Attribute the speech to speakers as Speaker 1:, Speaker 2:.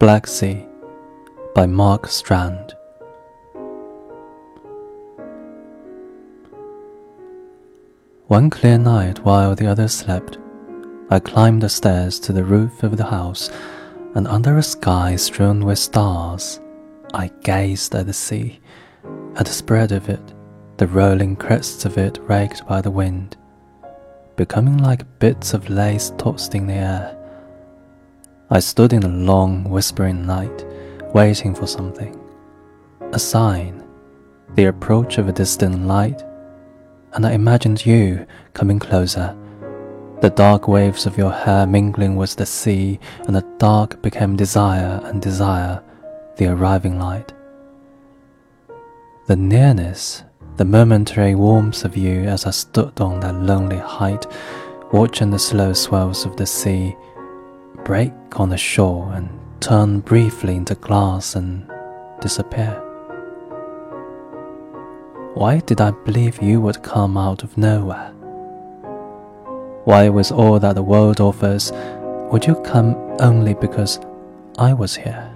Speaker 1: Black Sea by Mark Strand. One clear night while the others slept, I climbed the stairs to the roof of the house, and under a sky strewn with stars, I gazed at the sea, at the spread of it, the rolling crests of it raked by the wind, becoming like bits of lace tossed in the air I stood in the long, whispering night, waiting for something. A sign, the approach of a distant light, and I imagined you coming closer. The dark waves of your hair mingling with the sea, and the dark became desire, and desire, the arriving light. The nearness, the momentary warmth of you as I stood on that lonely height, watching the slow swells of the sea break on the shore and turn briefly into glass and disappear. Why did I believe you would come out of nowhere? Why, with all that the world offers, would you come only because I was here?